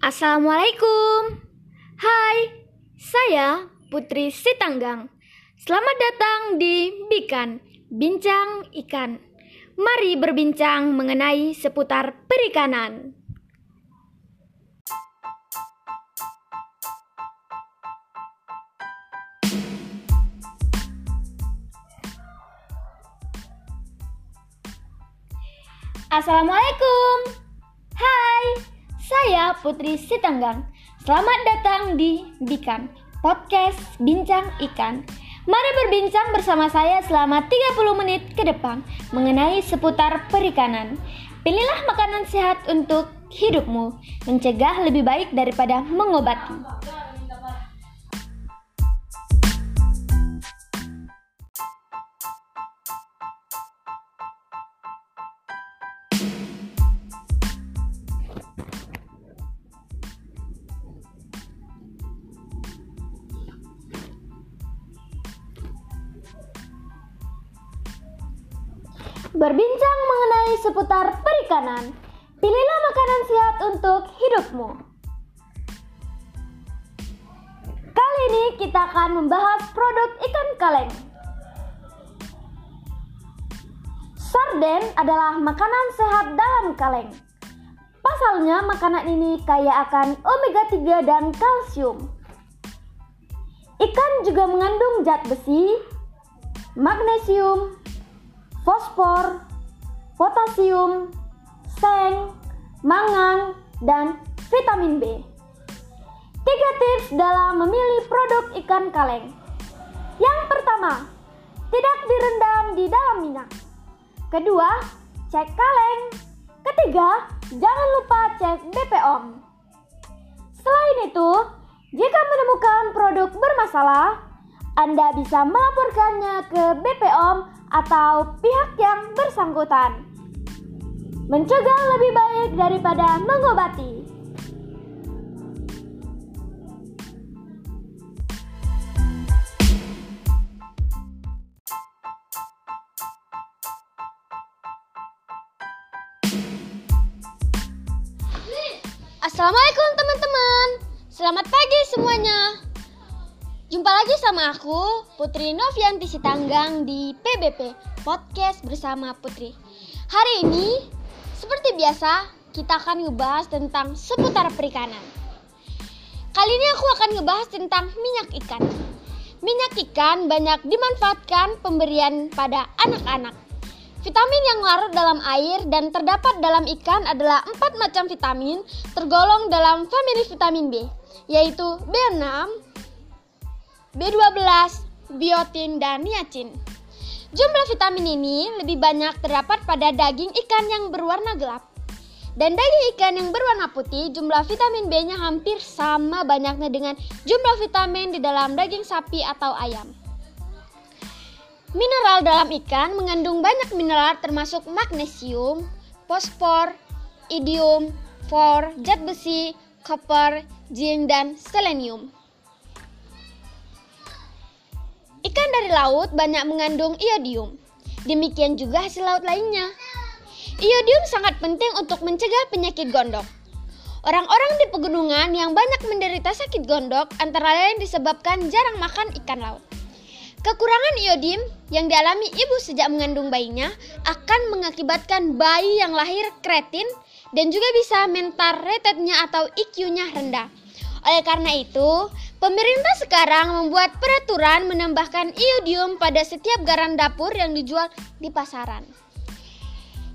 Assalamualaikum. Hai, saya Putri Sitanggang. Selamat datang di Bikan Bincang Ikan. Mari berbincang mengenai seputar perikanan. Assalamualaikum. Saya Putri Sitanggang. Selamat datang di Bikan Podcast Bincang Ikan. Mari berbincang bersama saya selama 30 menit ke depan mengenai seputar perikanan. Pilihlah makanan sehat untuk hidupmu, mencegah lebih baik daripada mengobati. Berbincang mengenai seputar perikanan, pilihlah makanan sehat untuk hidupmu. Kali ini kita akan membahas produk ikan kaleng. Sarden adalah makanan sehat dalam kaleng. Pasalnya makanan ini kaya akan omega 3 dan kalsium. Ikan juga mengandung zat besi, magnesium, fosfor, potasium, seng, mangan, dan vitamin B. Tiga tips dalam memilih produk ikan kaleng. Yang pertama, tidak direndam di dalam minyak. Kedua, cek kaleng. Ketiga, jangan lupa cek BPOM. Selain itu, jika menemukan produk bermasalah, Anda bisa melaporkannya ke BPOM atau pihak yang bersangkutan. Mencegah lebih baik daripada mengobati. Assalamualaikum teman-teman Selamat pagi semuanya Jumpa lagi sama aku Putri Novianti Sitanggang di PBP Podcast bersama Putri. Hari ini seperti biasa kita akan ngebahas tentang seputar perikanan. Kali ini aku akan ngebahas tentang minyak ikan. Minyak ikan banyak dimanfaatkan pemberian pada anak-anak. Vitamin yang larut dalam air dan terdapat dalam ikan adalah empat macam vitamin tergolong dalam famili vitamin B, yaitu B6, B12, biotin, dan niacin. Jumlah vitamin ini lebih banyak terdapat pada daging ikan yang berwarna gelap. Dan daging ikan yang berwarna putih, jumlah vitamin B-nya hampir sama banyaknya dengan jumlah vitamin di dalam daging sapi atau ayam. Mineral dalam ikan mengandung banyak mineral termasuk magnesium, fosfor, iodium, for, zat besi, koper, zinc, dan selenium. Ikan dari laut banyak mengandung iodium. Demikian juga hasil laut lainnya. Iodium sangat penting untuk mencegah penyakit gondok. Orang-orang di pegunungan yang banyak menderita sakit gondok antara lain disebabkan jarang makan ikan laut. Kekurangan iodium yang dialami ibu sejak mengandung bayinya akan mengakibatkan bayi yang lahir kretin dan juga bisa mental retardnya atau IQ-nya rendah. Oleh karena itu, pemerintah sekarang membuat peraturan menambahkan iodium pada setiap garam dapur yang dijual di pasaran.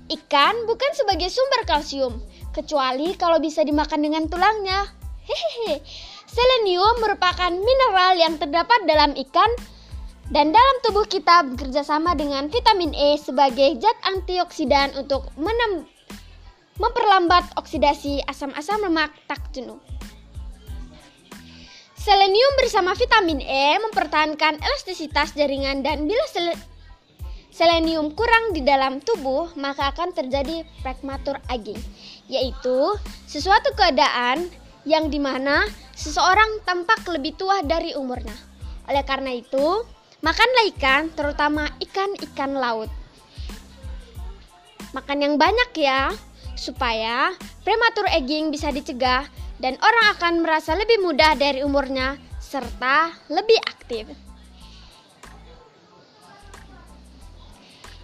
Ikan bukan sebagai sumber kalsium, kecuali kalau bisa dimakan dengan tulangnya. Hehehe. Selenium merupakan mineral yang terdapat dalam ikan dan dalam tubuh kita bekerja sama dengan vitamin E sebagai zat antioksidan untuk menem memperlambat oksidasi asam-asam lemak tak jenuh. Selenium bersama vitamin E mempertahankan elastisitas jaringan dan bila sel selenium kurang di dalam tubuh maka akan terjadi prematur aging, yaitu sesuatu keadaan yang di mana seseorang tampak lebih tua dari umurnya. Oleh karena itu, Makanlah ikan, terutama ikan-ikan laut. Makan yang banyak ya, supaya prematur aging bisa dicegah dan orang akan merasa lebih mudah dari umurnya serta lebih aktif.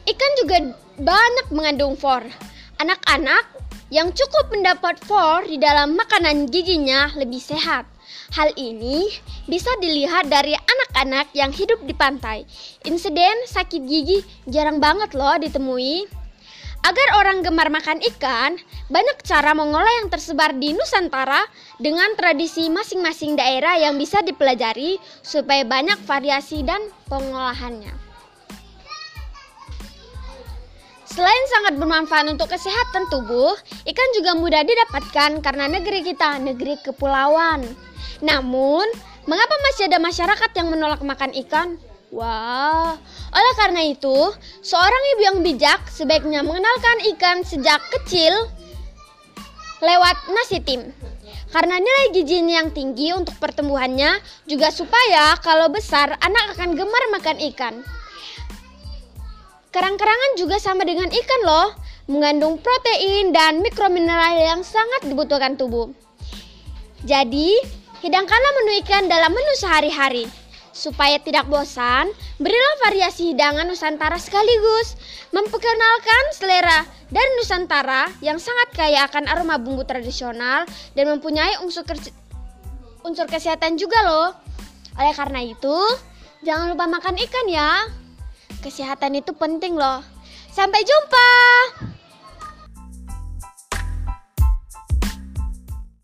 Ikan juga banyak mengandung for. Anak-anak yang cukup mendapat for di dalam makanan giginya lebih sehat. Hal ini bisa dilihat dari anak-anak yang hidup di pantai. Insiden sakit gigi jarang banget loh ditemui. Agar orang gemar makan ikan, banyak cara mengolah yang tersebar di Nusantara dengan tradisi masing-masing daerah yang bisa dipelajari supaya banyak variasi dan pengolahannya. Selain sangat bermanfaat untuk kesehatan tubuh, ikan juga mudah didapatkan karena negeri kita negeri kepulauan. Namun, mengapa masih ada masyarakat yang menolak makan ikan? Wah, oleh karena itu, seorang ibu yang bijak sebaiknya mengenalkan ikan sejak kecil lewat nasi tim. Karena nilai gizinya yang tinggi untuk pertumbuhannya, juga supaya kalau besar anak akan gemar makan ikan. Kerang-kerangan juga sama dengan ikan loh, mengandung protein dan mikromineral yang sangat dibutuhkan tubuh. Jadi, hidangkanlah menu ikan dalam menu sehari-hari. Supaya tidak bosan, berilah variasi hidangan Nusantara sekaligus. Memperkenalkan selera dari Nusantara yang sangat kaya akan aroma bumbu tradisional dan mempunyai unsur, unsur kesehatan juga loh. Oleh karena itu, jangan lupa makan ikan ya. Kesehatan itu penting loh. Sampai jumpa.